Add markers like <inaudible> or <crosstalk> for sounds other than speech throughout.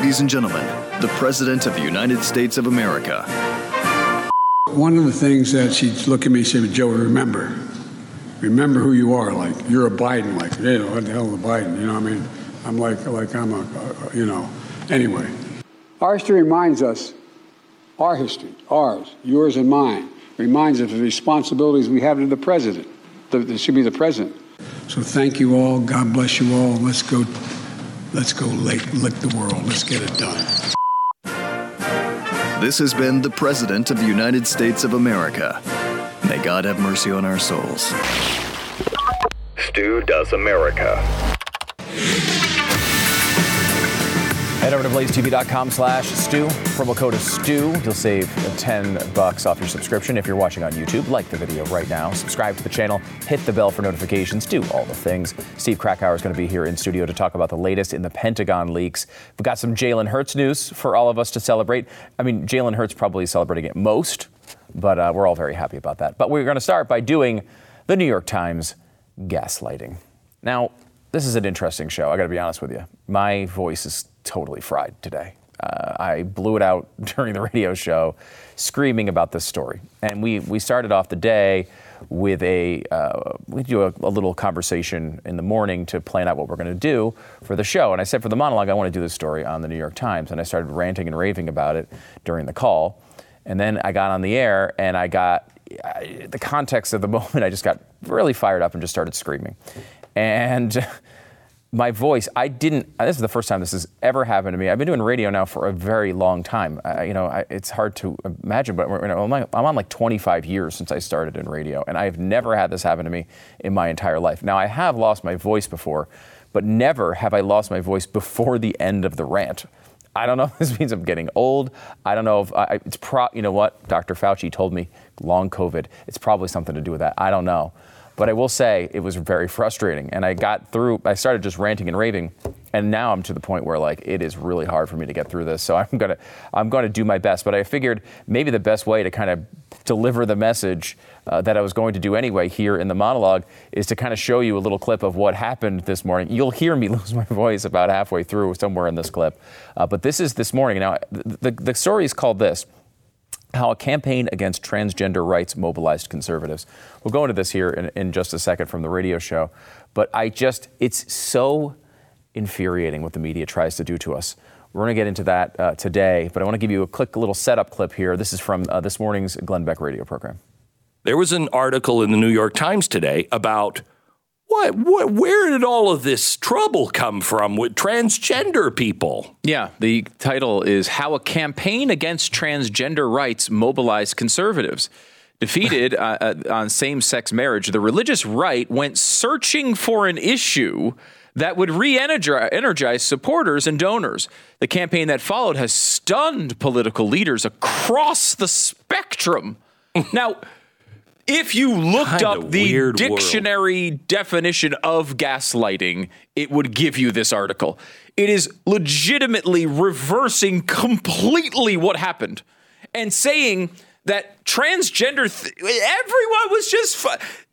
Ladies and gentlemen, the President of the United States of America. One of the things that she'd look at me and say, Joe, remember, remember who you are. Like, you're a Biden. Like, hey, what the hell is a Biden? You know what I mean? I'm like, like I'm a, uh, you know. Anyway. Our history reminds us, our history, ours, yours and mine, reminds us of the responsibilities we have to the president. This should be the president. So thank you all. God bless you all. Let's go Let's go lick, lick the world. Let's get it done. This has been the President of the United States of America. May God have mercy on our souls. Stu Does America. Head over to blazetv.com slash Stu. Promo code is stew. You'll save 10 bucks off your subscription if you're watching on YouTube. Like the video right now. Subscribe to the channel. Hit the bell for notifications. Do all the things. Steve Krakauer is going to be here in studio to talk about the latest in the Pentagon leaks. We've got some Jalen Hurts news for all of us to celebrate. I mean, Jalen Hurts probably celebrating it most, but uh, we're all very happy about that. But we're going to start by doing the New York Times gaslighting. Now, this is an interesting show. I got to be honest with you. My voice is totally fried today. Uh, I blew it out <laughs> during the radio show, screaming about this story. And we, we started off the day with a uh, we do a, a, little conversation in the morning to plan out what we're going to do for the show. And I said for the monologue, I want to do this story on the New York Times. And I started ranting and raving about it during the call. And then I got on the air and I got I, the context of the <laughs> moment. I just got really fired up and just started screaming. And <laughs> my voice, I didn't. Uh, this is the first time this has ever happened to me. I've been doing radio now for a very long time. I, you know, I, it's hard to imagine, but you know, I'm, like, I'm on like 25 years since I started in radio, and I've never had this happen to me in my entire life. Now, I have lost my voice before, but never have I lost my voice before the end of the rant. I don't know if this <laughs> means I'm getting old. I don't know if I, it's pro. You know what? Dr. Fauci told me long COVID. It's probably something to do with that. I don't know. But I will say it was very frustrating. And I got through, I started just ranting and raving. And now I'm to the point where like it is really hard for me to get through this. So <laughs> I'm gonna I'm gonna do my best. But I figured maybe the best way to kind of deliver the message uh, that I was going to do anyway here in the monologue is to kind of show you a little clip of what happened this morning. You'll hear me <laughs> lose my voice about halfway through somewhere in this clip. Uh, but this is this morning. Now the, the, the story is called this how a campaign against transgender rights mobilized conservatives. We'll go into this here in, in, just a second from the radio show, but I just, it's so infuriating what the media tries to do to us. We're going to get into that uh, today, but I want to give you a quick little setup clip here. This is from uh, this morning's Glenn Beck radio program. There was an article in the New York Times today about what, what, where did all of this trouble come from with transgender people? Yeah, the title is How a Campaign Against Transgender Rights Mobilized Conservatives. Defeated <laughs> uh, uh, on same sex marriage, the religious right went searching for an issue that would re energize supporters and donors. The campaign that followed has stunned political leaders across the spectrum. <laughs> now, if you looked kind up the dictionary world. definition of gaslighting, it would give you this article. It is legitimately reversing completely what happened and saying that transgender, th- everyone was just, fu-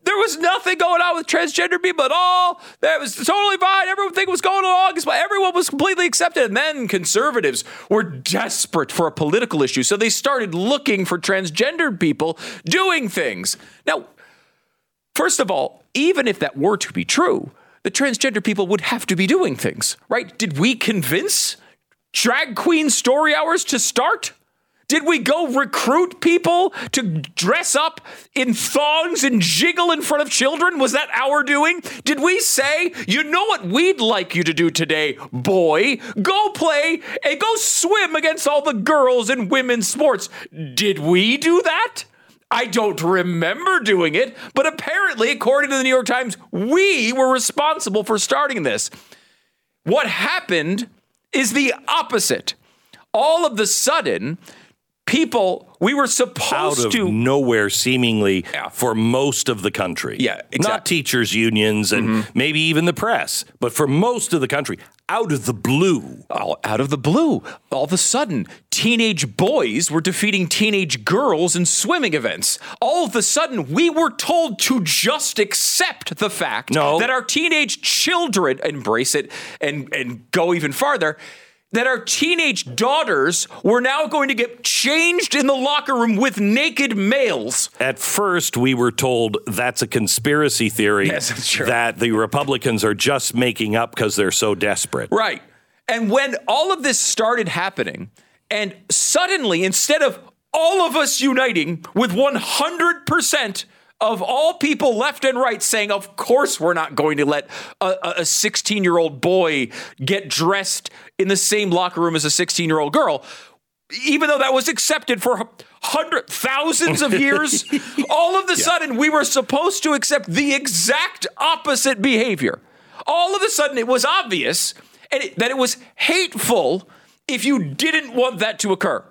there was nothing going on with transgender people at all. That was totally fine. Everything was going along. Everyone was completely accepted. And then conservatives were desperate for a political issue. So they started looking for transgender people doing things. Now, first of all, even if that were to be true, the transgender people would have to be doing things, right? Did we convince drag queen story hours to start? Did we go recruit people to dress up in thongs and jiggle in front of children? Was that our doing? Did we say, you know what we'd like you to do today, boy? Go play and go swim against all the girls in women's sports. Did we do that? I don't remember doing it, but apparently, according to the New York Times, we were responsible for starting this. What happened is the opposite. All of the sudden, people we were supposed out of to nowhere seemingly yeah. for most of the country. Yeah, exactly. Not teachers unions and mm-hmm. maybe even the press, but for most of the country, out of the blue. All out of the blue. All of a sudden, teenage boys were defeating teenage girls in swimming events. All of a sudden, we were told to just accept the fact no. that our teenage children embrace it and and go even farther that our teenage daughters were now going to get changed in the locker room with naked males. At first, we were told that's a conspiracy theory Yes, true. that the Republicans are just making up because they're so desperate. Right. And when all of this started happening, and suddenly, instead of all of us uniting with 100% of all people left and right saying, of course, we're not going to let a 16 year old boy get dressed in the same locker room as a 16 year old girl, even though that was accepted for hundred thousands of years, <laughs> all of a sudden we were supposed to accept the exact opposite behavior. All of a sudden it was obvious and it, that it was hateful if you didn't want that to occur.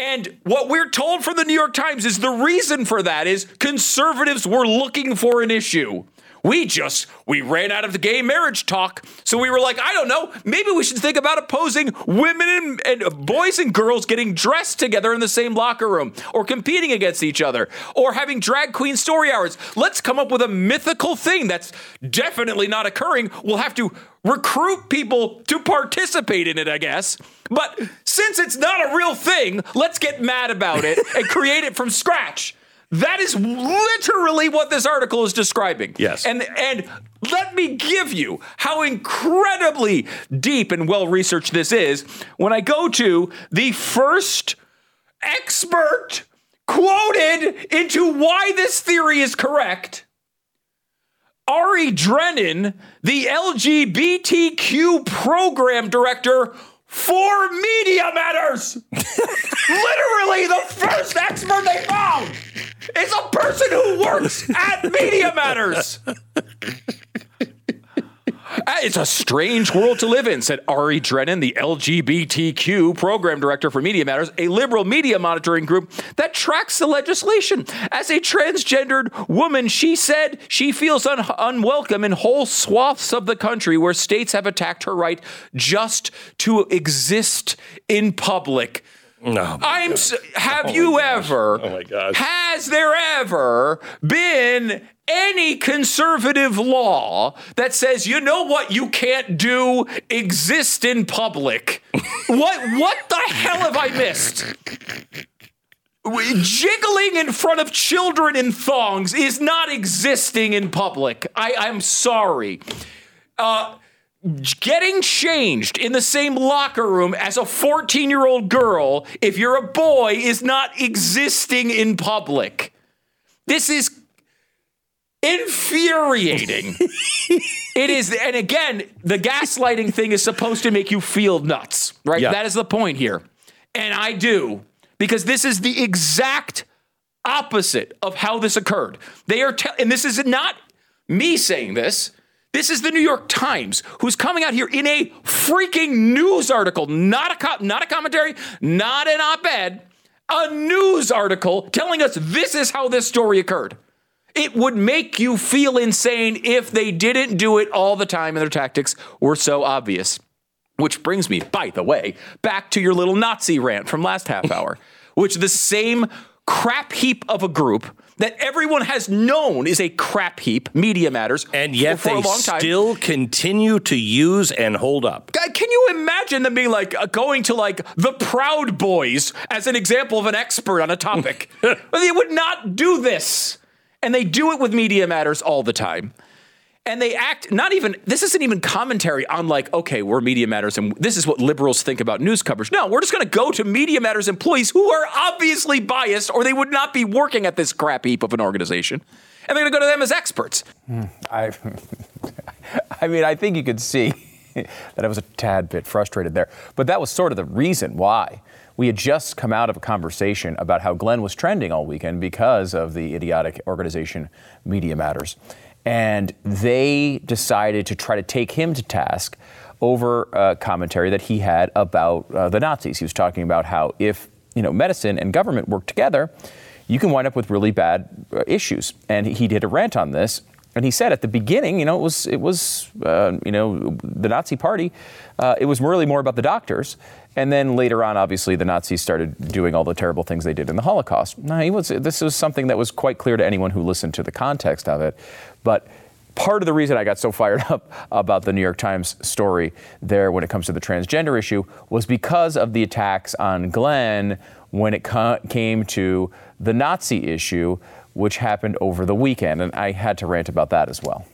And what we're told from the New York Times is the reason for that is conservatives were looking for an issue. We just we ran out of the gay marriage talk, so we were like, I don't know, maybe we should think about opposing women and, and boys and girls getting dressed together in the same locker room, or competing against each other, or having drag queen story hours. Let's come up with a mythical thing that's definitely not occurring. We'll have to recruit people to participate in it, I guess. But since it's not a real thing, let's get mad about it and create it from scratch. That is literally what this article is describing. Yes. And and let me give you how incredibly deep and well researched this is when I go to the first expert quoted into why this theory is correct. Ari Drennen, the LGBTQ program director for Media Matters. <laughs> Literally, the first expert they found person who works at Media Matters. <laughs> It's a strange world to live in, said Ari Drennen, the LGBTQ program director for Media Matters, a liberal media monitoring group that tracks the legislation. As a transgendered woman, she said she feels un- unwelcome in whole swaths of the country where states have attacked her right just to exist in public. No. I'm. s <laughs> have you ever? Oh my gosh. Has there ever been any conservative law that says, you know what, you can't do? Exist in public. <laughs> what? What the hell have I missed? Jiggling in front of children in thongs is not existing in public. I, I'm sorry. Uh, getting changed in the same locker room as a 14 year old girl, if you're a boy, is not existing in public. This is infuriating. <laughs> it is, and again, the gaslighting thing is supposed to make you feel nuts, right? Yeah. That is the point here. And I do, because this is the exact opposite of how this occurred. They are, te- and this is not me saying this. This is the New York Times, who's coming out here in a freaking news article, not a co- not a commentary, not an op-ed, a news article telling us this is how this story occurred. It would make you feel insane if they didn't do it all the time and their tactics were so obvious. Which brings me, by the way, back to your little Nazi rant from last half hour, <laughs> which the same crap heap of a group that everyone has known is a crap heap, Media Matters, And yet for, they a long time. still continue to use and hold up. Can you imagine them being like uh, going to like the Proud Boys as an example of an expert on a topic? <laughs> They would not do this. And they do it with Media Matters all the time. And they act not even, this isn't even commentary on like, okay, we're Media Matters and this is what liberals think about news coverage. No, we're just going to go to Media Matters employees who are obviously biased or they would not be working at this crap heap of an organization. And they're going to go to them as experts. Hmm, I, <laughs> I mean, I think you could see <laughs> that I was a tad bit frustrated there. But that was sort of the reason why. We had just come out of a conversation about how Glenn was trending all weekend because of the idiotic organization Media Matters. And they decided to try to take him to task over a commentary that he had about uh, the Nazis. He was talking about how if you know medicine and government work together, you can wind up with really bad uh, issues. And he did a rant on this. And he said at the beginning, you know, it was it was uh, you know the Nazi Party. Uh, it was really more about the doctors. And then later on, obviously, the Nazis started doing all the terrible things they did in the Holocaust. No, he was. This was something that was quite clear to anyone who listened to the context of it. But part of the reason I got so <laughs> fired up about the New York Times story there when it comes to the transgender issue was because of the attacks on Glenn when it co- came to the Nazi issue, which happened over the weekend. And I had to rant about that as well.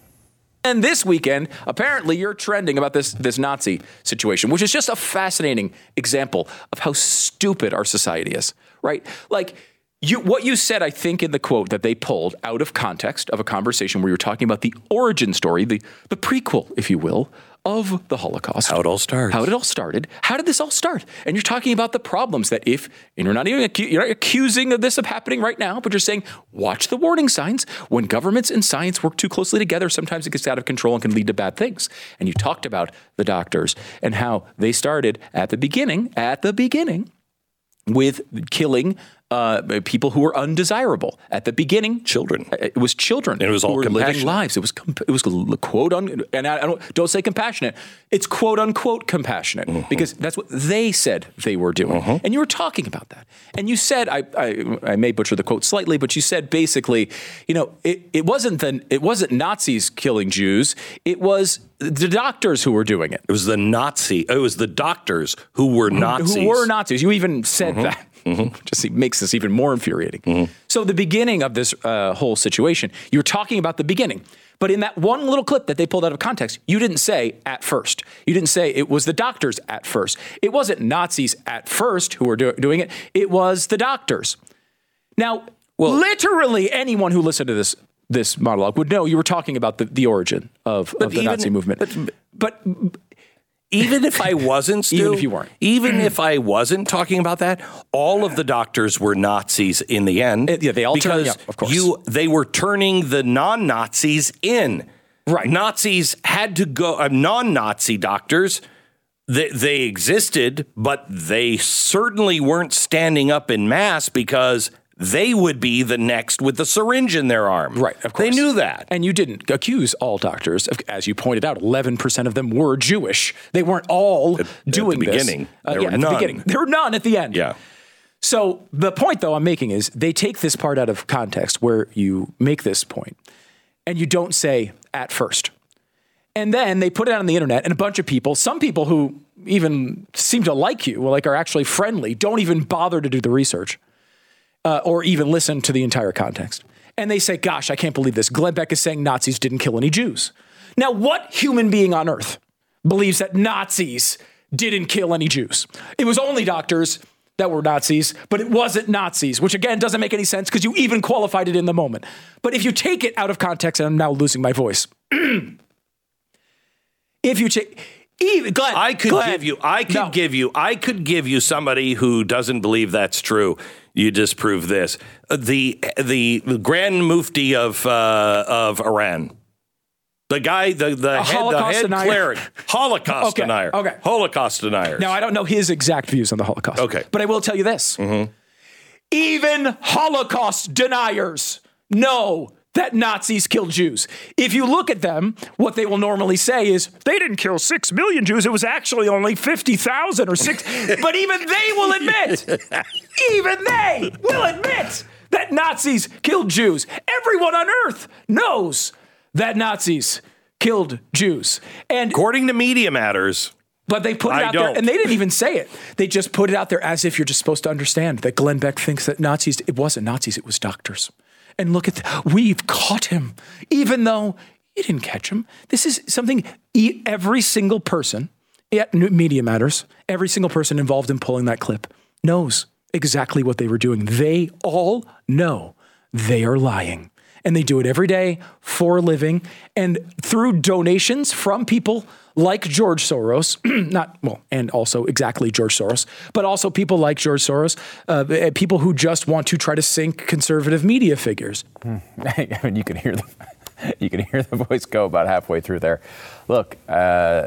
And this weekend, apparently, you're trending about this this Nazi situation, which is just a fascinating example of how stupid our society is, right? Like. You, what you said, I think, in the quote that they pulled out of context of a conversation where you were talking about the origin story, the, the prequel, if you will, of the Holocaust. How it all starts. How it all started. How did this all start? And you're talking about the problems that if, and you're not even acu- you're not accusing of this of happening right now, but you're saying, watch the warning signs. When governments and science work too closely together, sometimes it gets out of control and can lead to bad things. And you talked about the doctors and how they started at the beginning, at the beginning, with killing uh, people who were undesirable at the beginning. Children. It was children. It was all living compassionate. lives. It was comp- it was quote un and I, I don't don't say compassionate. It's quote unquote compassionate Mm-hmm. because that's what they said they were doing. And you were talking about that. And you said I, I I may butcher the quote slightly, but you said basically, you know, it, it wasn't the it wasn't Nazis killing Jews. It was the doctors who were doing it. It was the Nazi. It was the doctors who were Nazis. Who were Nazis. You even said that. Just makes this even more infuriating. So, the beginning of this uh, whole situation, you were talking about the beginning. But in that one little clip that they pulled out of context, you didn't say at first. You didn't say it was the doctors at first. It wasn't Nazis at first who were do- doing it, it was the doctors. Now, literally anyone who listened to this this monologue would know you were talking about the, the origin of, of the even- Nazi movement. But, even if I wasn't, <laughs> Stu, Even if you weren't. even <clears throat> if I wasn't talking about that, all of the doctors were Nazis in the end. Uh, yeah, they all turned- because yeah, of course. you they were turning the non-Nazis in. Right. Nazis had to go. Uh, non-Nazi doctors. They, they existed, but they certainly weren't standing up in mass because they would be the next with the syringe in their arm. Right, of course. They knew that. And you didn't accuse all doctors. of- As you pointed out, 11% of them were Jewish. They weren't all doing the this. beginning, Uh, there yeah, were at the none. beginning. There were none at the end. Yeah. So the point, though, I'm making is they take this part out of context where you make this point and you don't say at first. And then they put it out on the internet, and a bunch of people, some people who even seem to like you, like are actually friendly, don't even bother to do the research uh, or even listen to the entire context. And they say, Gosh, I can't believe this. Glenn Beck is saying Nazis didn't kill any Jews. Now, what human being on earth believes that Nazis didn't kill any Jews? It was only doctors that were Nazis, but it wasn't Nazis, which again doesn't make any sense because you even qualified it in the moment. But if you take it out of context, and I'm now losing my voice. <clears throat> if you take, even Glenn, I could Glenn, give you, I could no. give you, I could give you somebody who doesn't believe that's true. You disprove this. Uh, The the Grand Mufti of uh, of Iran, the guy, the the head, the Holocaust head denier? cleric, <laughs> Holocaust Okay, denier, okay. Holocaust denier. Now, I don't know his exact views on the Holocaust. Okay. But I will tell you this. Even Holocaust deniers know that Nazis killed Jews. If you look at them, what they will normally say is, they didn't kill six million Jews. It was actually only 50,000 or six. <laughs> but even they will admit, even they will admit that Nazis killed Jews. Everyone on earth knows that Nazis killed Jews. And According to Media Matters, but they put it I out there, and they didn't even say it. They just put it out there as if you're just supposed to understand that Glenn Beck thinks that Nazis, it wasn't Nazis, it was doctors. And look at, th- we've caught him, even though you didn't catch him. This is something every single person at Media Matters, every single person involved in pulling that clip knows exactly what they were doing. They all know they are lying. And they do it every day for a living and through donations from people like George Soros, <clears throat> not, well, and also exactly George Soros, but also people like George Soros, uh, people who just want to try to sink conservative media figures. <laughs> I mean, you can hear the <laughs> you can hear the voice go about halfway through there. Look, uh,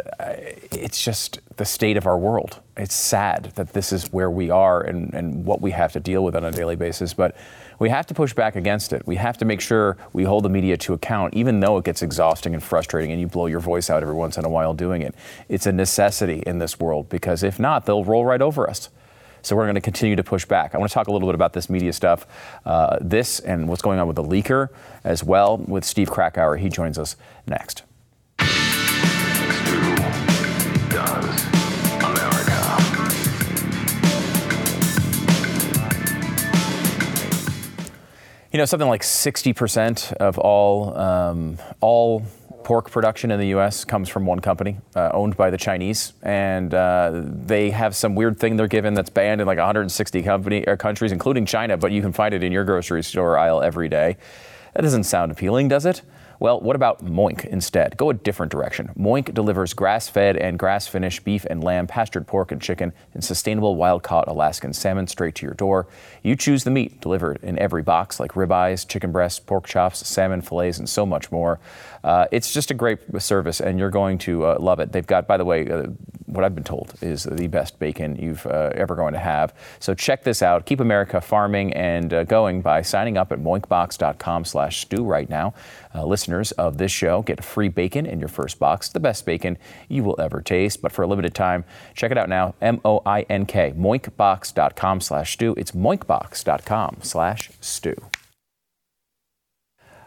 it's just the state of our world. It's sad that this is where we are and, and what we have to deal with on a daily basis, but we have to push back against it. We have to make sure we hold the media to account, even though it gets exhausting and frustrating and you blow your voice out every once in a while doing it. It's a necessity in this world because if not, they'll roll right over us. So we're going to continue to push back. I want to talk a little bit about this media stuff, uh, this and what's going on with the leaker as well with Steve Krakauer. He joins us next. Know, something like 60% of all um, all pork production in the U.S. comes from one company uh, owned by the Chinese, and uh, they have some weird thing they're given that's banned in like 160 company uh, countries, including China. But you can find it in your grocery store aisle every day. That doesn't sound appealing, does it? Well, what about Moink instead? Go a different direction. Moink delivers grass fed and grass finished beef and lamb, pastured pork and chicken, and sustainable wild caught Alaskan salmon straight to your door. You choose the meat delivered in every box, like ribeyes, chicken breasts, pork chops, salmon fillets, and so much more. Uh, it's just a great service, and you're going to uh, love it. They've got, by the way, uh, what I've been told is the best bacon you've uh, ever going to have. So check this out. Keep America farming and uh, going by signing up at moinkbox.com/stew right now. Listeners of this show get free bacon in your first box, the best bacon you will ever taste. But for a limited time, check it out now. M O I N K moinkbox.com/stew. It's moinkbox.com/stew.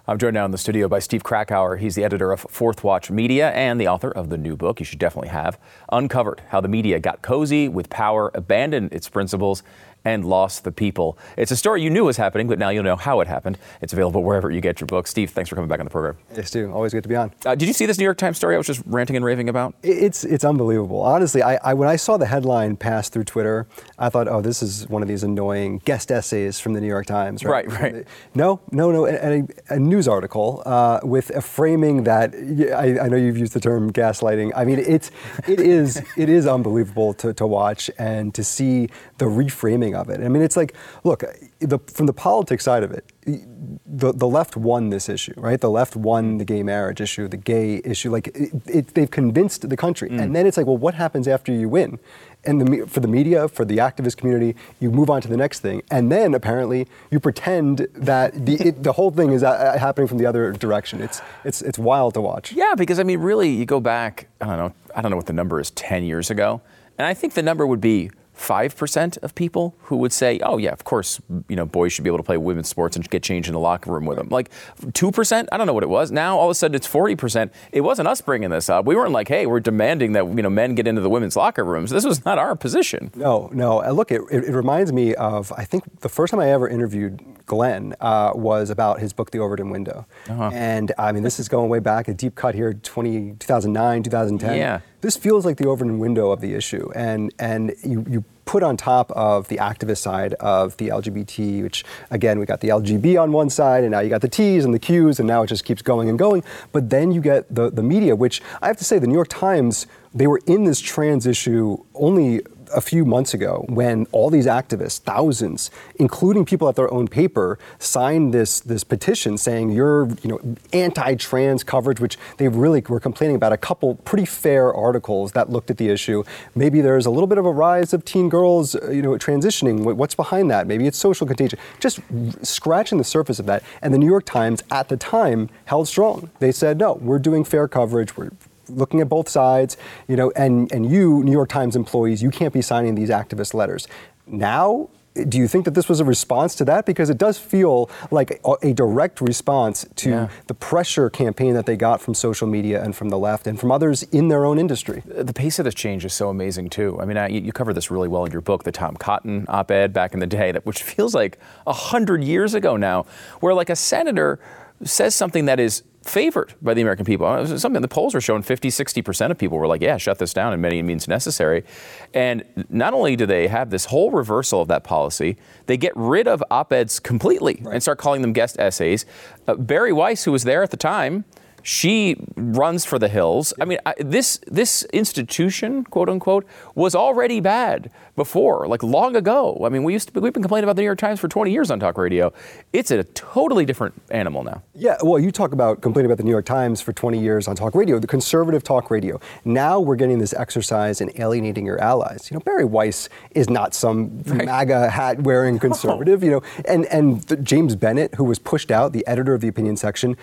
I'm joined now in the studio by Steve Krakauer. He's the editor of Fourth Watch Media and the author of the new book you should definitely have, Uncovered How the Media Got Cozy with Power, Abandoned Its Principles, and lost the people. It's a story you knew was happening, but now you'll know how it happened. It's available wherever you get your books. Steve, thanks for coming back on the program. Yes, Stu. Always good to be on. Uh, did you see this New York Times story I was just ranting and raving about? It's it's unbelievable. Honestly, I, I when I saw the headline pass through Twitter, I thought, oh, this is one of these annoying guest essays from the New York Times. Right, right. right. No, no, no. A, a news article uh, with a framing that I, I, know you've used the term gaslighting. I mean, it's it is it is unbelievable to, to watch and to see the reframing of it. I mean, it's like look, the, from the politics side of it, the, the left won this issue, right? The left won the gay marriage issue, the gay issue. Like, it, it, they've convinced the country. Mm. And then it's like, well, what happens after you win? And the, for the media, for the activist community, you move on to the next thing. And then apparently you pretend that the, it, the whole thing is uh, happening from the other direction. It's, it's, it's wild to watch. Yeah, because I mean, really, you go back, I don't know, I don't know what the number is 10 years ago. And I think the number would be 5% of people who would say, oh, yeah, of course, you know, boys should be able to play women's sports and get changed in the locker room with them. Like 2%, I don't know what it was. Now all of a sudden it's 40%. It wasn't us bringing this up. We weren't like, hey, we're demanding that, you know, men get into the women's locker rooms. This was not our position. No, no. Uh, look, it, it reminds me of, I think the first time I ever interviewed Glenn uh, was about his book, The Overton Window. Uh-huh. And I mean, this is going way back, a deep cut here, 20, 2009, 2010. Yeah. This feels like the Overton window of the issue. And, and you, you put on top of the activist side of the LGBT, which again, we got the LGB on one side, and now you got the T's and the Q's, and now it just keeps going and going. But then you get the, the media, which I have to say, the New York Times, they were in this trans issue only a few months ago when all these activists, thousands, including people at their own paper, signed this this petition saying you're you know anti-trans coverage, which they really were complaining about. A couple pretty fair articles that looked at the issue. Maybe there's a little bit of a rise of teen girls, uh, you know, transitioning. What's behind that? Maybe it's social contagion. Just scratching the surface of that. And the New York Times at the time held strong. They said, no, we're doing fair coverage. We're looking at both sides, you know, and, and you, New York Times employees, you can't be signing these activist letters. Now, do you think that this was a response to that? Because it does feel like a, a direct response to yeah. the pressure campaign that they got from social media and from the left and from others in their own industry. The pace of this change is so amazing, too. I mean, I, you cover this really well in your book, the Tom Cotton op ed back in the day, that, which feels like 100 years ago now, where like a senator says something that is favored by the American people. Something the polls are showing 50, 60% of people were like, yeah, shut this down in many means necessary. And not only do they have this whole reversal of that policy, they get rid of op eds completely right. and start calling them guest essays. Uh, Bari Weiss, who was there at the time, she runs for the hills. I mean, I, this this institution, quote unquote, was already bad before, like long ago. I mean, we used to, we've been complaining about the New York Times for 20 years on talk radio. It's a totally different animal now. Yeah, well, you talk about complaining about the New York Times for 20 years on talk radio, the conservative talk radio. Now we're getting this exercise in alienating your allies. You know, Bari Weiss is not some <laughs> right. MAGA hat wearing <laughs> conservative. You know, and and the, James Bennet, who was pushed out, the editor of the opinion section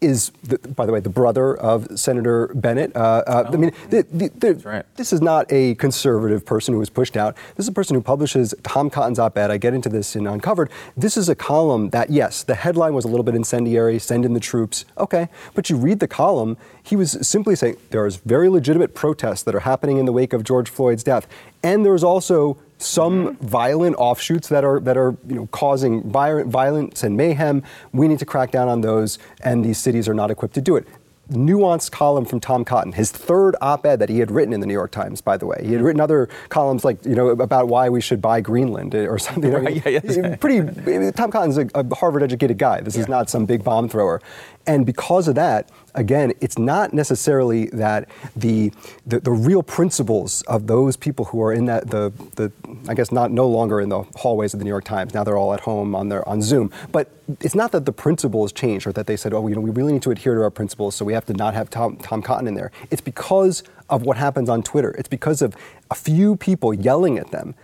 is, the, by the way, the brother of Senator Bennet. Uh, uh, I mean, the, the, the, right. this is not a conservative person who was pushed out. This is a person who publishes Tom Cotton's op-ed. I get into this in Uncovered. This is a column that, yes, the headline was a little bit incendiary, send in the troops. Okay, but you read the column, he was simply saying there is very legitimate protests that are happening in the wake of George Floyd's death, and there's also some violent offshoots that are that are you know causing violence and mayhem. We need to crack down on those, and these cities are not equipped to do it nuanced column from Tom Cotton, his third op-ed that he had written in the New York Times, by the way. He had written other columns like, you know, about why we should buy Greenland eh, or something. Right, yeah, yeah. Pretty, Tom Cotton's a, a Harvard-educated guy. This yeah. is not some big bomb thrower. And because of that, again, it's not necessarily that the, the, the real principles of those people who are in that the the I guess not no longer in the hallways of the New York Times. Now they're all at home on their on Zoom. But it's not that the principles changed or that they said, oh, you know, we really need to adhere to our principles, so we have to not have Tom, Tom Cotton in there. It's because of what happens on Twitter. It's because of a few people yelling at them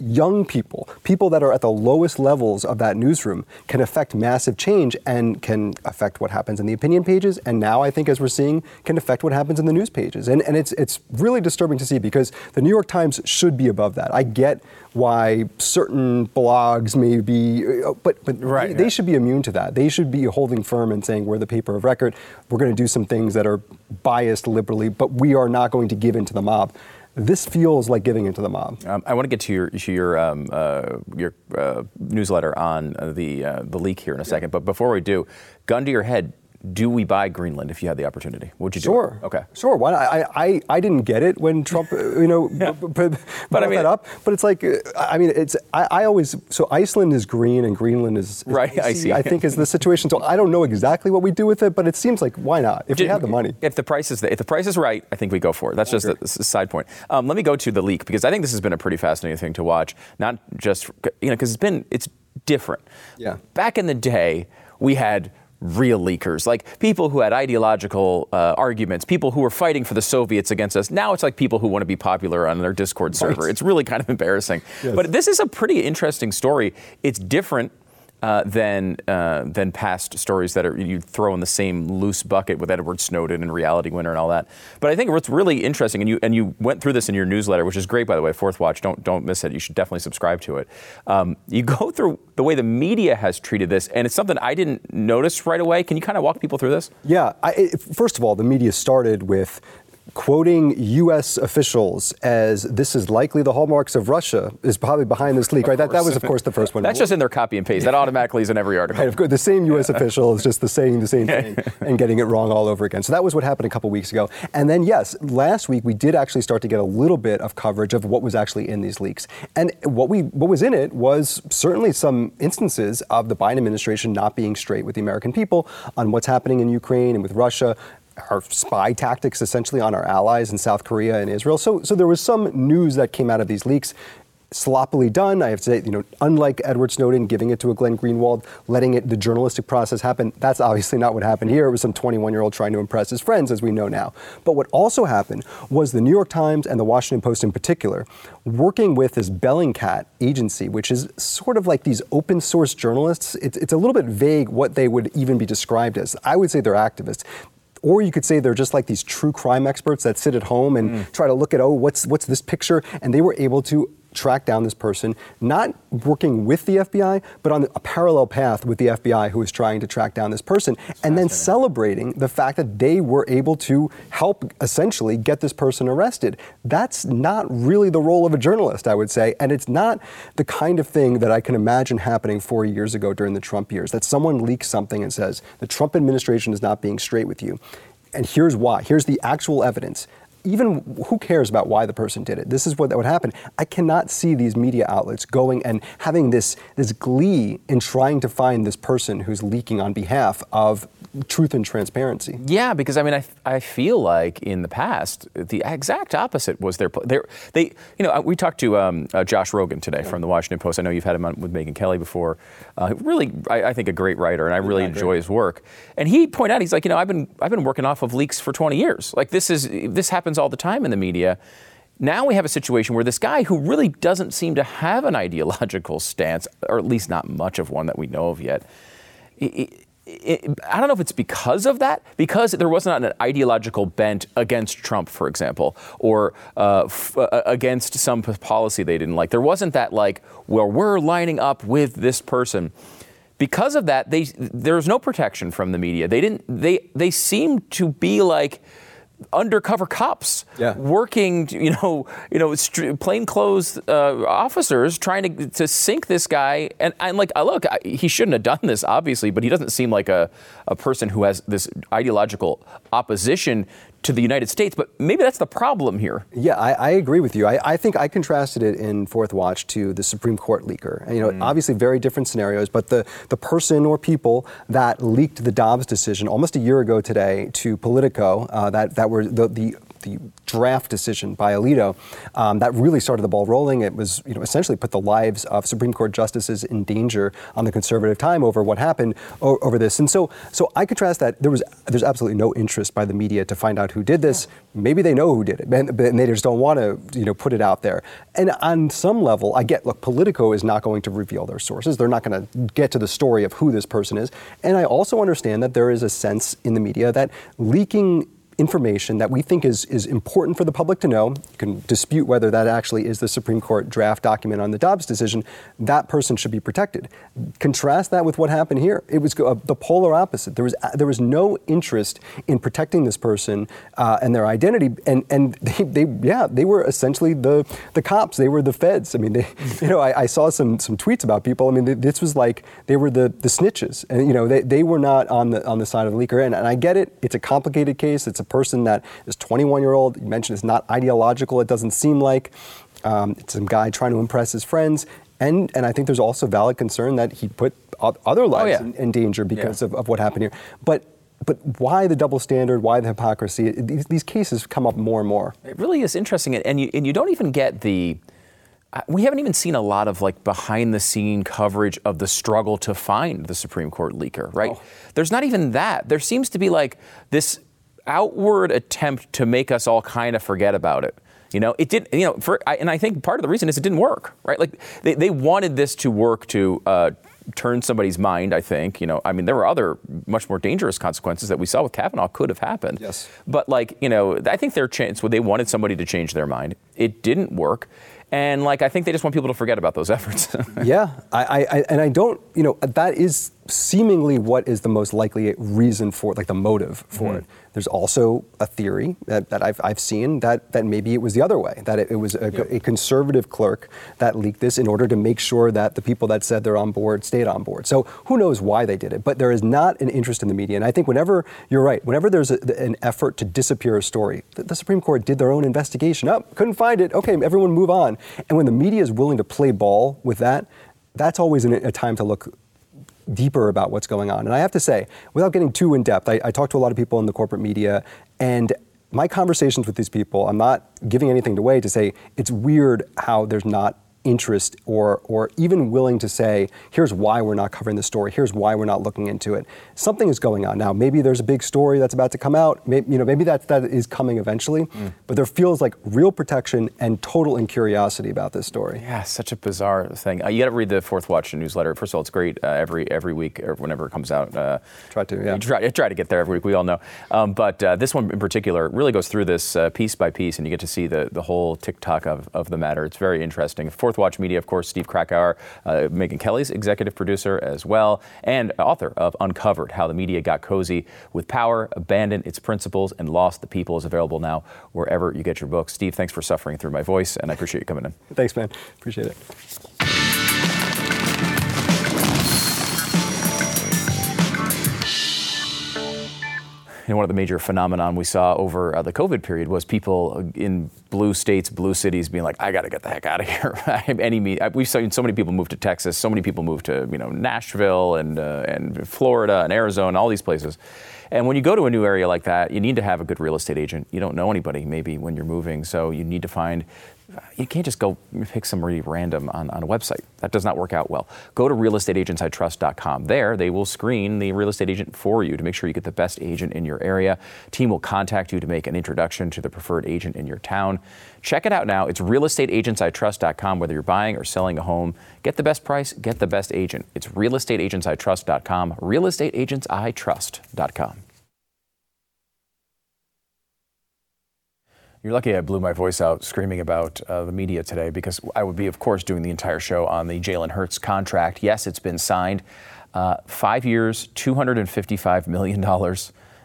young people, people that are at the lowest levels of that newsroom, can affect massive change and can affect what happens in the opinion pages. And now, I think, as we're seeing, can affect what happens in the news pages. And, and it's, it's really disturbing to see because the New York Times should be above that. I get why certain blogs may be, uh, but, but right, they, yeah. they should be immune to that. They should be holding firm and saying, we're the paper of record. We're going to do some things that are biased liberally, but we are not going to give in to the mob. This feels like giving into the mob. Um, I want to get to your to your um, uh, your uh, newsletter on the uh, the leak here in a second, but before we do, gun to your head do we buy Greenland if you had the opportunity? Would you do sure. it? Okay. Sure. Why not? I, I, I didn't get it when Trump, you know, <laughs> yeah. b- b- but I mean, that up. But it's like, uh, I mean, it's, I, I always, so Iceland is green and Greenland is, is right. I see. I think is the situation. So I don't know exactly what we do with it, but it seems like why not? If Did, we have the money. If the price is, if the price is right, I think we go for it. That's just a, a, side point. Um, let me go to the leak because I think this has been a pretty fascinating thing to watch. Not just, you know, because it's been, it's different. Yeah. Back in the day, we had real leakers, like people who had ideological uh, arguments, people who were fighting for the Soviets against us. Now it's like people who want to be popular on their Discord server. Right. It's really kind of embarrassing. Yes. But this is a pretty interesting story. It's different uh, than uh, than past stories that are you throw in the same loose bucket with Edward Snowden and Reality Winner and all that. But I think what's really interesting, and you and you went through this in your newsletter, which is great by the way. Fourth Watch, don't don't miss it. You should definitely subscribe to it. Um, you go <laughs> through the way the media has treated this, and it's something I didn't notice right away. Can you kind of walk people through this? Yeah. I, first of all, the media started with quoting U.S. officials as this is likely the hallmarks of Russia is probably behind this leak, right? That, that was, of course, the first one. That's just in their copy and paste. That automatically is in every article. Right, of course, the same U.S. official is just the saying the same thing <laughs> and getting it wrong all over again. So that was what happened a couple weeks ago. And then, yes, last week we did actually start to get a little bit of coverage of what was actually in these leaks. And what we what was in it was certainly some instances of the Biden administration not being straight with the American people on what's happening in Ukraine and with Russia, our spy tactics essentially on our allies in South Korea and Israel. So, so there was some news that came out of these leaks sloppily done. I have to say, you know, unlike Edward Snowden giving it to a Glenn Greenwald, letting it the journalistic process happen. That's obviously not what happened here. It was some 21 year old trying to impress his friends, as we know now. But what also happened was the New York Times and the Washington Post in particular, working with this Bellingcat agency, which is sort of like these open source journalists. It's, it's a little bit vague what they would even be described as. I would say they're activists. Or you could say they're just like these true crime experts that sit at home and mm. try to look at, oh, what's, what's this picture? And they were able to track down this person, not working with the FBI, but on a parallel path with the FBI who is trying to track down this person, That's and then celebrating the fact that they were able to help essentially get this person arrested. That's not really the role of a journalist, I would say, and it's not the kind of thing that I can imagine happening four years ago during the Trump years, that someone leaks something and says, the Trump administration is not being straight with you. And here's why. Here's the actual evidence even who cares about why the person did it? This is what that would happen. I cannot see these media outlets going and having this this glee in trying to find this person who's leaking on behalf of truth and transparency. Yeah, because I mean, I, I feel like in the past the exact opposite was their they they you know we talked to um, uh, Josh Rogin today from the Washington Post. I know you've had him on with Megyn Kelly before. Uh, really, I, I, think a great writer, and I really yeah, enjoy great. his work. And he pointed out, he's like, you know, I've been I've been working off of leaks for 20 years. Like this is this happens all the time in the media. Now we have a situation where this guy who really doesn't seem to have an <laughs> ideological stance, or at least not much of one that we know of yet, it, I don't know if it's because of that, because there was not an ideological bent against Trump, for example, or uh, f- uh, against some policy they didn't like. There wasn't that like, well, we're lining up with this person. Because of that, they there's no protection from the media. They didn't. They they seemed to be like undercover cops Yeah. working, you know, you know, str- plainclothes uh, officers trying to to sink this guy. And I'm like, look, I, he shouldn't have done this, obviously, but he doesn't seem like a, a person who has this ideological opposition to the United States. But maybe that's the problem here. Yeah, I, I agree with you. I, I think I contrasted it in Fourth Watch to the Supreme Court leaker. And, you know, obviously very different scenarios, but the, the person or people that leaked the Dobbs decision almost a year ago today to Politico, uh, that, that were the, the the draft decision by Alito um, that really started the ball rolling. It was, you know, essentially put the lives of Supreme Court justices in danger on the conservative time over what happened o- over this. And so, so I contrast that there was there's absolutely no interest by the media to find out who did this. Maybe they know who did it, and, but they just don't want to, you know, put it out there. And on some level, I get. Look, Politico is not going to reveal their sources. They're not going to get to the story of who this person is. And I also understand that there is a sense in the media that leaking information that we think is, is important for the public to know. You can dispute whether that actually is the Supreme Court draft document on the Dobbs decision. That person should be protected. Contrast that with what happened here. It was uh, the polar opposite. There was uh, there was no interest in protecting this person uh, and their identity, and and they, they yeah they were essentially the the cops. They were the feds. I mean, they, you know, I, I saw some some tweets about people. I mean, th- this was like they were the the snitches, and you know, they, they were not on the on the side of the leaker. And, and I get it. It's a complicated case. It's a person that is 21 year old. You mentioned it's not ideological. It doesn't seem like um, it's some guy trying to impress his friends. And and I think there's also valid concern that he put other lives yeah. in, in danger because Yeah. of, of what happened here. But but why the double standard? Why the hypocrisy? These, these cases come up more and more. It really is interesting, and you and you don't even get the. We haven't even seen a lot of like behind the scene coverage of the struggle to find the Supreme Court leaker, right? There's not even that. There seems to be like this outward attempt to make us all kind of forget about it. You know, it didn't, You know, for I, and I think part of the reason is it didn't work, right? Like they, they wanted this to work to uh, turn somebody's mind. I think. You know, I mean, there were other much more dangerous consequences that we saw with Kavanaugh could have happened. Yes. But like, you know, I think their chance, well, they wanted somebody to change their mind. It didn't work. And like, I think they just want people to forget about those <laughs> efforts. yeah, I, I, and I don't, you know, that is seemingly what is the most likely reason for, like the motive for it. Mm-hmm. There's also a theory that, that I've, I've seen that, that maybe it was the other way, that it, it was a, a conservative clerk that leaked this in order to make sure that the people that said they're on board stayed on board. So who knows why they did it, but there is not an interest in the media. And I think whenever, you're right, whenever there's a, an effort to disappear a story, the, the Supreme Court did their own investigation. Up, oh, couldn't find it. Okay, everyone move on. And when the media is willing to play ball with that, that's always an, a time to look deeper about what's going on. And I have to say, without getting too in depth, I, I talk to a lot of people in the corporate media, and my conversations with these people, I'm not giving anything away to say it's weird how there's not interest or or even willing to say here's why we're not covering the story here's why we're not looking into it something is going on now maybe there's a big story that's about to come out maybe, you know maybe that that is coming eventually but there feels like real protection and total incuriosity about this story Yeah, such a bizarre thing. Uh, you got to read the Fourth Watch newsletter. First of all, it's great uh, every every week or whenever it comes out. Uh, Try to, yeah. Try, try to get there every week. We all know. Um, but uh, this one in particular really goes through this uh, piece by piece, and you get to see the, the whole TikTok of, of the matter. It's very interesting. Fourth Watch Media, of course, Steve Krakauer, uh, Megyn Kelly's executive producer as well, and author of Uncovered: How the Media Got Cozy with Power, Abandoned Its Principles, and Lost the People is available now wherever you get your books. Steve, thanks for suffering through my voice, and I appreciate you coming in. thanks man appreciate it one of the major phenomenon we saw over uh, the COVID period was people in blue states, blue cities being like, I got to get the heck out of <laughs> here. Any me- We've seen so many people move to Texas, so many people move to you know Nashville and uh, and Florida and Arizona, all these places. And when you go to a new area like that, you need to have a good real estate agent. You don't know anybody maybe when you're moving, so you need to find you can't just go pick somebody random on, on a website. That does not work out well. Go to realestateagentsitrust.com. There, they will screen the real estate agent for you to make sure you get the best agent in your area. Team will contact you to make an introduction to the preferred agent in your town. Check it out now. It's realestateagentsitrust.com. Whether you're buying or selling a home, get the best price, get the best agent. It's realestateagentsitrust.com. Realestateagentsitrust.com. You're lucky I blew my voice out screaming about uh, the media today because I would be, of course, doing the entire show on the Jalen Hurts contract. Yes, it's been signed. Uh, five years, $255 million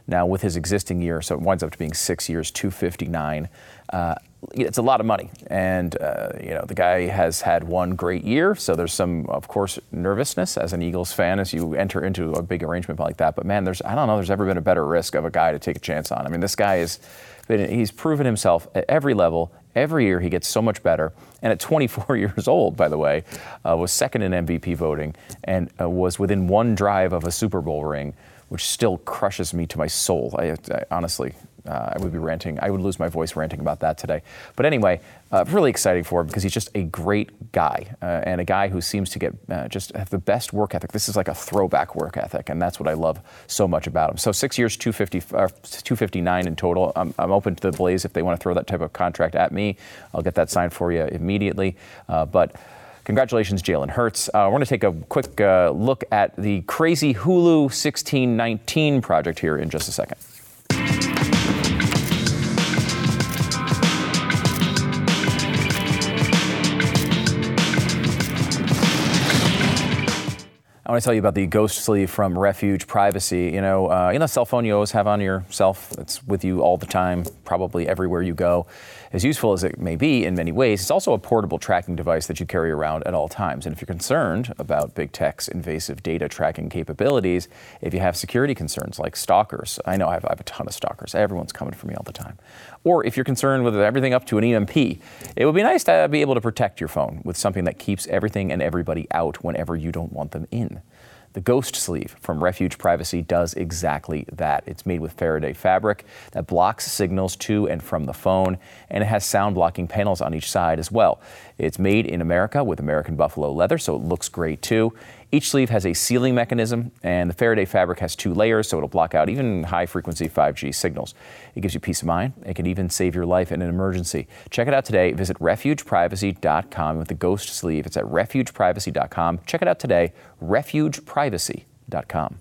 now with his existing year. So it winds up to being six years, 259. Uh, it's a lot of money. And, uh, you know, the guy has had one great year. So there's some, of course, nervousness as an Eagles fan as you enter into a big arrangement like that. But man, there's, I don't know, there's ever been a better risk of a guy to take a chance on. I mean, this guy is he's proven himself at every level. Every year he gets so much better. And at 24 <laughs> years old, by the way, uh, was second in MVP voting and uh, was within one drive of a Super Bowl ring, which still crushes me to my soul. I, I honestly, uh, I would be ranting. I would lose my voice ranting about that today. But anyway, uh, really exciting for him because he's just a great guy uh, and a guy who seems to get uh, just have the best work ethic. This is like a throwback work ethic, and that's what I love so much about him. So six years, 250, uh, 259 in total. I'm, I'm, open to the Blaze if they want to throw that type of contract at me. I'll get that signed for you immediately. Uh, but Congratulations, Jalen Hurts. Uh, we're going to take a quick uh, look at the crazy Hulu 1619 project here in just a second. I want to tell you about the Ghost Sleeve from Refuge Privacy. You know, uh, you know, cell phone you always have on yourself. It's with you all the time, probably everywhere you go. As useful as it may be in many ways, it's also a portable tracking device that you carry around at all times. And if you're concerned about big tech's invasive data tracking capabilities, if you have security concerns like stalkers, I know I have, I have a ton of stalkers. Everyone's coming for me all the time. Or if you're concerned with everything up to an EMP, it would be nice to be able to protect your phone with something that keeps everything and everybody out whenever you don't want them in. The Ghost Sleeve from Refuge Privacy does exactly that. It's made with Faraday fabric that blocks signals to and from the phone, and it has sound blocking panels on each side as well. It's made in America with American buffalo leather, so it looks great too. Each sleeve has a sealing mechanism, and the Faraday fabric has two layers, so it'll block out even high frequency 5G signals. It gives you peace of mind. It can even save your life in an emergency. Check it out today. Visit refugeprivacy.com with the ghost sleeve. It's at refugeprivacy.com. Check it out today. Refugeprivacy.com.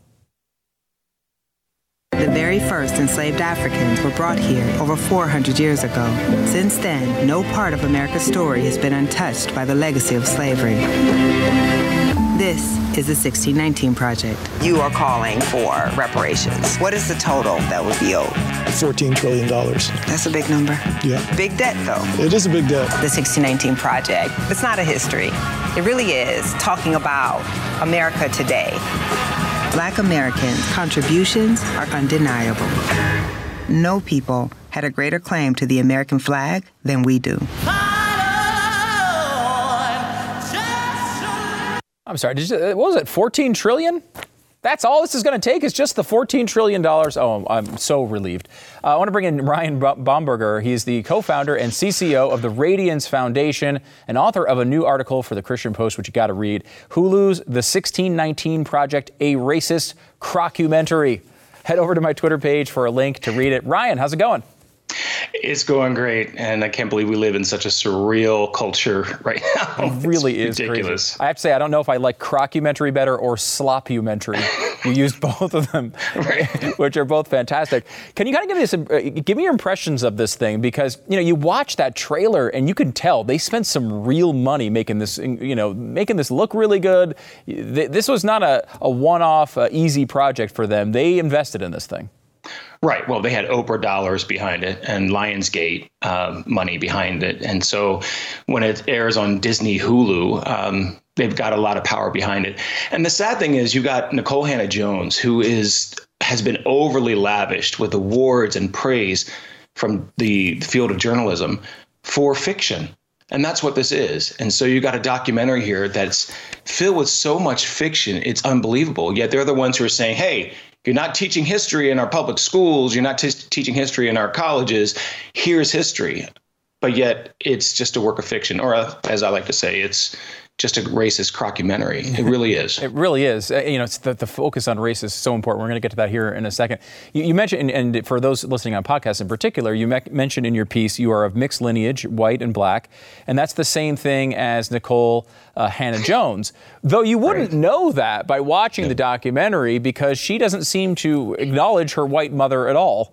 The very first enslaved Africans were brought here over 400 years ago. Since then, no part of America's story has been untouched by the legacy of slavery. This is the 1619 Project. You are calling for reparations. What is the total that would be owed? $14 trillion. That's a big number. Yeah. Big debt, though. It is a big debt. The 1619 Project, it's not a history. It really is talking about America today Black Americans' contributions are undeniable. No people had a greater claim to the American flag than we do. I'm sorry, you, what was it, 14 trillion? That's all this is going to take is just the $14 trillion. Oh, I'm so relieved. Uh, I want to bring in Ryan Bomberger. He's the co founder and CCO of the Radiance Foundation and author of a new article for the Christian Post, which you got to read Hulu's The 1619 Project, a racist crockumentary. Head over to my Twitter page for a link to read it. Ryan, how's it going? It's going great, and I can't believe we live in such a surreal culture right now. It <laughs> really it's is ridiculous. Crazy. I have to say, I don't know if I like crockumentary better or slopumentary. you <laughs> used both of them, <laughs> which are both fantastic. Can you kind of give me some, uh, give me your impressions of this thing? Because you know, you watch that trailer and you can tell they spent some real money making this, you know, making this look really good. This was not a, a one-off, uh, easy project for them. They invested in this thing. Right. Well, they had Oprah dollars behind it and Lionsgate um, money behind it. And so when it airs on Disney Hulu, um, they've got a lot of power behind it. And the sad thing is, you got Nikole Hannah-Jones, who is has been overly lavished with awards and praise from the field of journalism for fiction. And that's what this is. And so you got a documentary here that's filled with so much fiction, it's unbelievable. Yet they're the ones who are saying, hey, you're not teaching history in our public schools. You're not t- teaching history in our colleges. Here's history. but yet it's just a work of fiction, or a, as I like to say, it's just a racist crockumentary. It <laughs> really is. it really is. Uh, you know, the, the, focus on race is so important. We're going to get to that here in a second. You, you mentioned, and, and, for those listening on podcasts in particular, you me- mentioned in your piece you are of mixed lineage, white and black, and that's the same thing as Nikole uh, Hannah <laughs> Jones. Though you wouldn't right. know that by watching yeah. the documentary because she doesn't seem to acknowledge her white mother at all.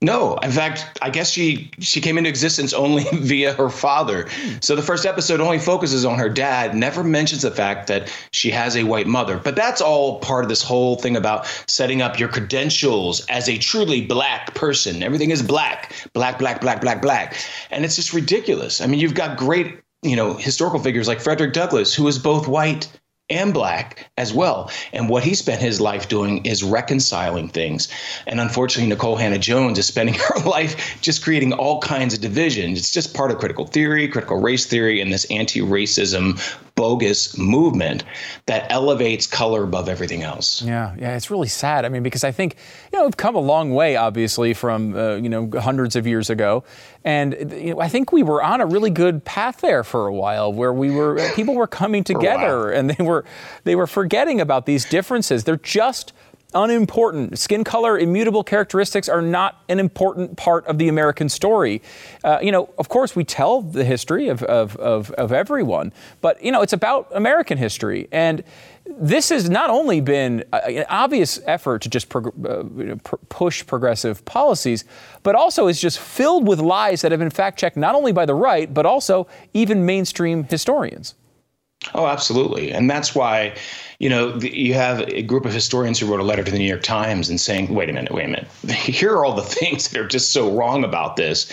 No, in fact, I guess she she came into existence only <laughs> via her father. So the first episode only focuses on her dad, never mentions the fact that she has a white mother. But that's all part of this whole thing about setting up your credentials as a truly black person. Everything is black, black, black, black, black, black, and it's just ridiculous. I mean, you've got great you know historical figures like Frederick Douglass, who was both white and black as well. And what he spent his life doing is reconciling things. And unfortunately, Nikole Hannah-Jones is spending <laughs> her life just creating all kinds of divisions. It's just part of critical theory, critical race theory, and this anti racism bogus movement that elevates color above everything else. Yeah, yeah, it's really sad. I mean, because I think, you know, we've come a long way, obviously, from, uh, you know, hundreds of years ago. And you know, I think we were on a really good path there for a while where we were, people were coming together and they were, they were forgetting about these differences. They're just unimportant. Skin color, immutable characteristics are not an important part of the American story. Uh, you know, of course, we tell the history of, of, of, of, everyone, but, you know, it's about American history. And this has not only been an obvious effort to just prog- uh, pr- push progressive policies, but also is just filled with lies that have been fact checked not only by the right, but also even mainstream historians. Oh, absolutely. And that's why, you know, you have a group of historians who wrote a letter to the New York Times and saying, wait a minute, wait a minute. <laughs> Here are all the things that are just so wrong about this.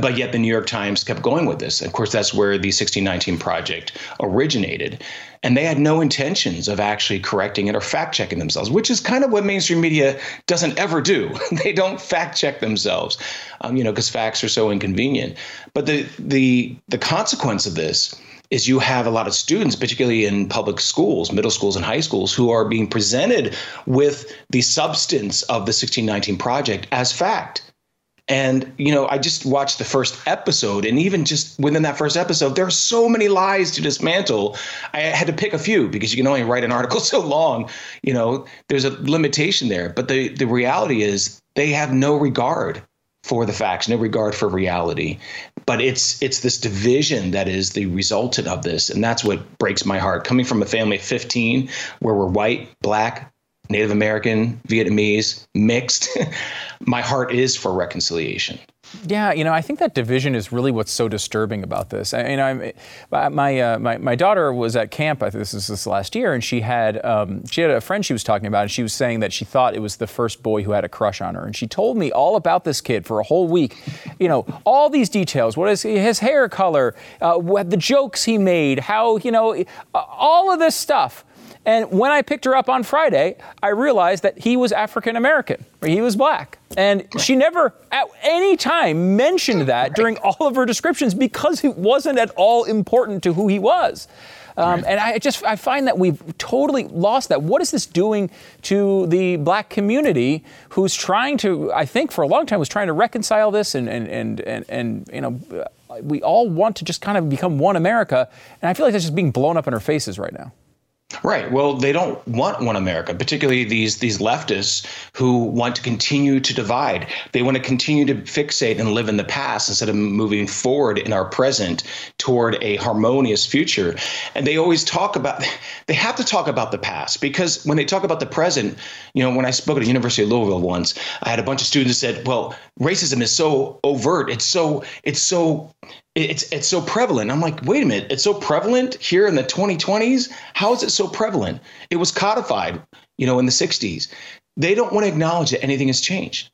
But yet the New York Times kept going with this. Of course, that's where the 1619 Project originated. And they had no intentions of actually correcting it or fact checking themselves, which is kind of what mainstream media doesn't ever do. <laughs> they don't fact check themselves, um, you know, because facts are so inconvenient. But the the the consequence of this is you have a lot of students, particularly in public schools, middle schools and high schools, who are being presented with the substance of the 1619 project as fact. And, you know, I just watched the first episode, and even just within that first episode, there are so many lies to dismantle. I had to pick a few because you can only write an article <laughs> so long. You know, there's a limitation there. But the, the reality is they have no regard for the facts, no regard for reality. But it's it's this division that is the resultant of this, and that's what breaks my heart. Coming from a family of 15, where we're white, black, Native American, Vietnamese, mixed, <laughs> my heart is for reconciliation. Yeah, you know, I think that division is really what's so disturbing about this. I, you know, I'm, my, uh, my my daughter was at camp. I think this is this last year, and she had um, she had a friend she was talking about, and she was saying that she thought it was the first boy who had a crush on her, and she told me all about this kid for a whole week. You know, all these details. What is his hair color? Uh, what the jokes he made? How you know all of this stuff. And when I picked her up on Friday, I realized that he was African American, he was black. And she never at any time mentioned that during all of her descriptions because it wasn't at all important to who he was. Um, and I just I find that we've totally lost that. What is this doing to the black community who's trying to, I think for a long time was trying to reconcile this and and and and, and you know we all want to just kind of become one America. And I feel like that's just being blown up in our faces right now. Right. Well, they don't want one America, particularly these these leftists who want to continue to divide. They want to continue to fixate and live in the past instead of moving forward in our present toward a harmonious future. And they always talk about they have to talk about the past because when they talk about the present, you know, when I spoke at the University of Louisville once, I had a bunch of students that said, "Well, racism is so overt. It's so it's so it's it's so prevalent. I'm like, wait a minute, it's so prevalent here in the 2020s. How is it so prevalent? It was codified, you know, in the 60s. They don't want to acknowledge that anything has changed.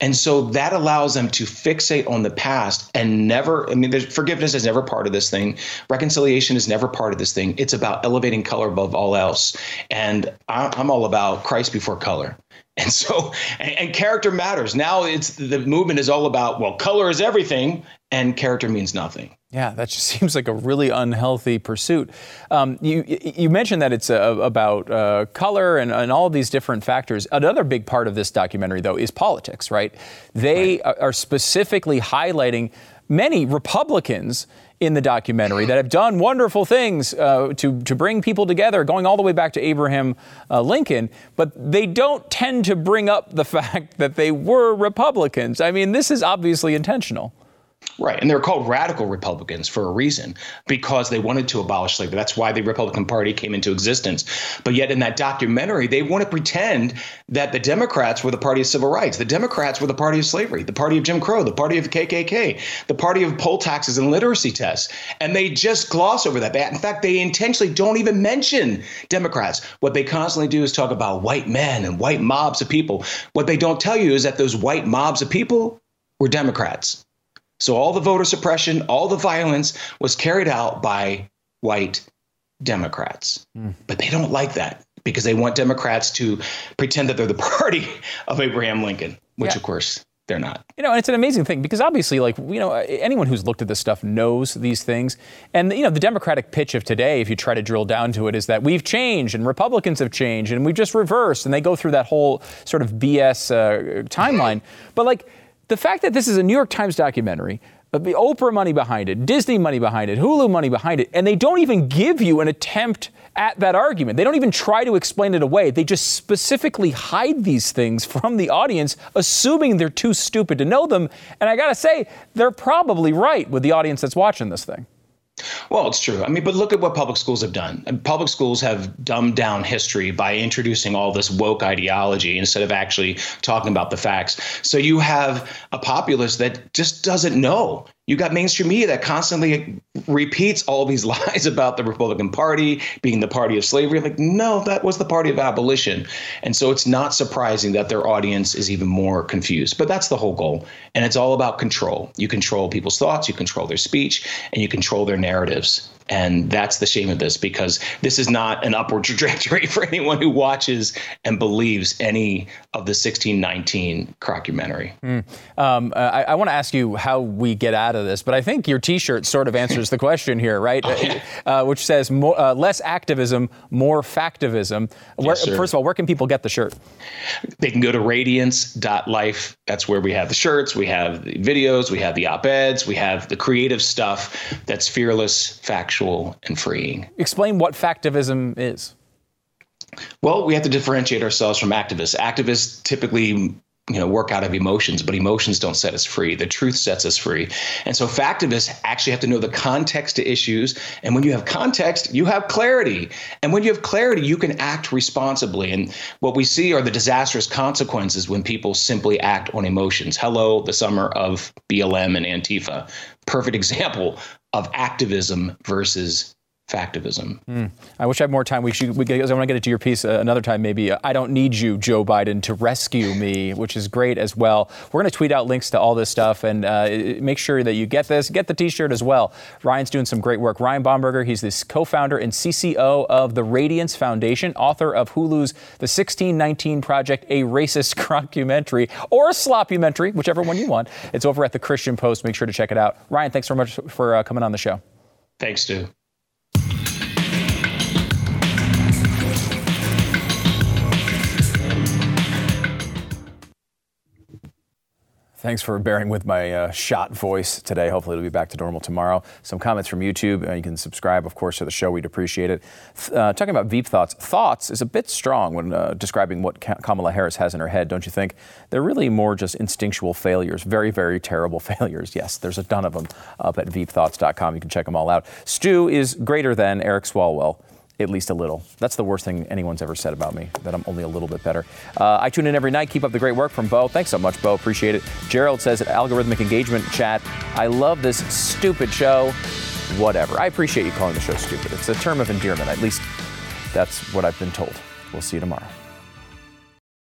And so that allows them to fixate on the past and never, I mean, forgiveness is never part of this thing. Reconciliation is never part of this thing. It's about elevating color above all else. And I'm all about Christ before color. And so, and, and, character matters. Now it's the movement is all about, well, color is everything and character means nothing. Yeah, that just <laughs> seems like a really unhealthy pursuit. Um, you, you mentioned that it's uh, about uh, color and, and, all these different factors. Another big part of this documentary, though, is politics, right? They right. are specifically highlighting many Republicans in the documentary that have done wonderful things uh, to, to bring people together, going all the way back to Abraham uh, Lincoln, but they don't tend to bring up the <laughs> fact that they were Republicans. I mean, this is obviously intentional. Right. And they're called radical Republicans for a reason because they wanted to abolish slavery. That's why the Republican Party came into existence. But yet, in that documentary, they want to pretend that the Democrats were the party of civil rights. The Democrats were the party of slavery, the party of Jim Crow, the party of KKK, the party of poll taxes and literacy tests. And they just gloss over that. In fact, they intentionally don't even mention Democrats. What they constantly do is talk about white men and white mobs of people. What they don't tell you is that those white mobs of people were Democrats. So all the voter suppression, all the violence was carried out by white Democrats. Mm. But they don't like that because they want Democrats to pretend that they're the <laughs> party of Abraham Lincoln, which yeah. of course they're not. You know, and it's an amazing thing because obviously, like, you know, anyone who's looked at this stuff knows these things. And, you know, the Democratic pitch of today, if you try to drill down to it, is that we've changed and Republicans have changed and we've just reversed. And they go through that whole sort of BS uh, timeline. but, like, the fact that this is a New York Times documentary, uh, the Oprah money behind it, Disney money behind it, Hulu money behind it, and they don't even give you an attempt at that argument. They don't even try to explain it away. They just specifically hide these things from the audience, assuming they're too stupid to know them. And I gotta say, they're probably right with the audience that's watching this thing. Well, it's true. I mean, but look at what public schools have done. Public schools have dumbed down history by introducing all this woke ideology instead of actually talking about the facts. So you have a populace that just doesn't know you got mainstream media that constantly repeats all these <laughs> lies about the Republican Party being the party of slavery. Like, no, that was the party of abolition. And so it's not surprising that their audience is even more confused. But that's the whole goal. And it's all about control. You control people's thoughts, you control their speech, and you control their narratives. And that's the shame of this because this is not an upward <laughs> trajectory for anyone who watches and believes any of the 1619 documentary. Mm. Um, I, I want to ask you how we get out of this, but I think your T-shirt sort of answers the question here, right? <laughs> Oh, uh, which says more, uh, less activism, more factivism. Where, yes, first of all, where can people get the shirt? They can go to radiance.life. That's where we have the shirts, we have the videos, we have the op-eds, we have the creative stuff that's fearless, factual and freeing. Explain what factivism is. Well, we have to differentiate ourselves from activists. Activists typically you know work out of emotions but emotions don't set us free. The truth sets us free. And so factivists actually have to know the context to issues. And when you have context you have clarity. And when you have clarity you can act responsibly. And what we see are the disastrous consequences when people simply act on emotions. Hello the summer of blm and antifa. Perfect <laughs> example of activism versus factivism. Mm. I wish I had more time. We should. We, I want to get into your piece uh, another time. Maybe uh, I don't need you, Joe Biden, to rescue me, which is great as well. We're going to tweet out links to all this stuff and uh, make sure that you get this. Get the T-shirt as well. Ryan's doing some great work. Ryan Bomberger, he's the co-founder and CCO of the Radiance Foundation, author of Hulu's The 1619 Project, a racist <laughs> documentary or a sloppymentary, whichever one you want. It's over at the Christian Post. Make sure to check it out. Ryan, thanks so much for uh, coming on the show. Thanks, Stu. Thanks for bearing with my uh, shot voice today. Hopefully, it'll be back to normal tomorrow. Some comments from YouTube. Uh, you can subscribe, of course, to the show. We'd appreciate it. Uh, talking about Veep thoughts, thoughts is a bit strong when uh, describing what Kamala Harris has in her head, don't you think? They're really more just instinctual failures, very, very terrible <laughs> failures. Yes, there's a ton of them up at veepthoughts.com. You can check them all out. Stu is greater than Eric Swalwell at least a little. That's the worst thing anyone's ever said about me, that I'm only a little bit better. Uh, I tune in every night. Keep up the great work from Bo. Thanks so much, Bo. Appreciate it. Gerald says Algorithmic Engagement Chat, I love this stupid show. Whatever. I appreciate you calling the show stupid. It's a term of endearment. At least that's what I've been told. We'll see you tomorrow.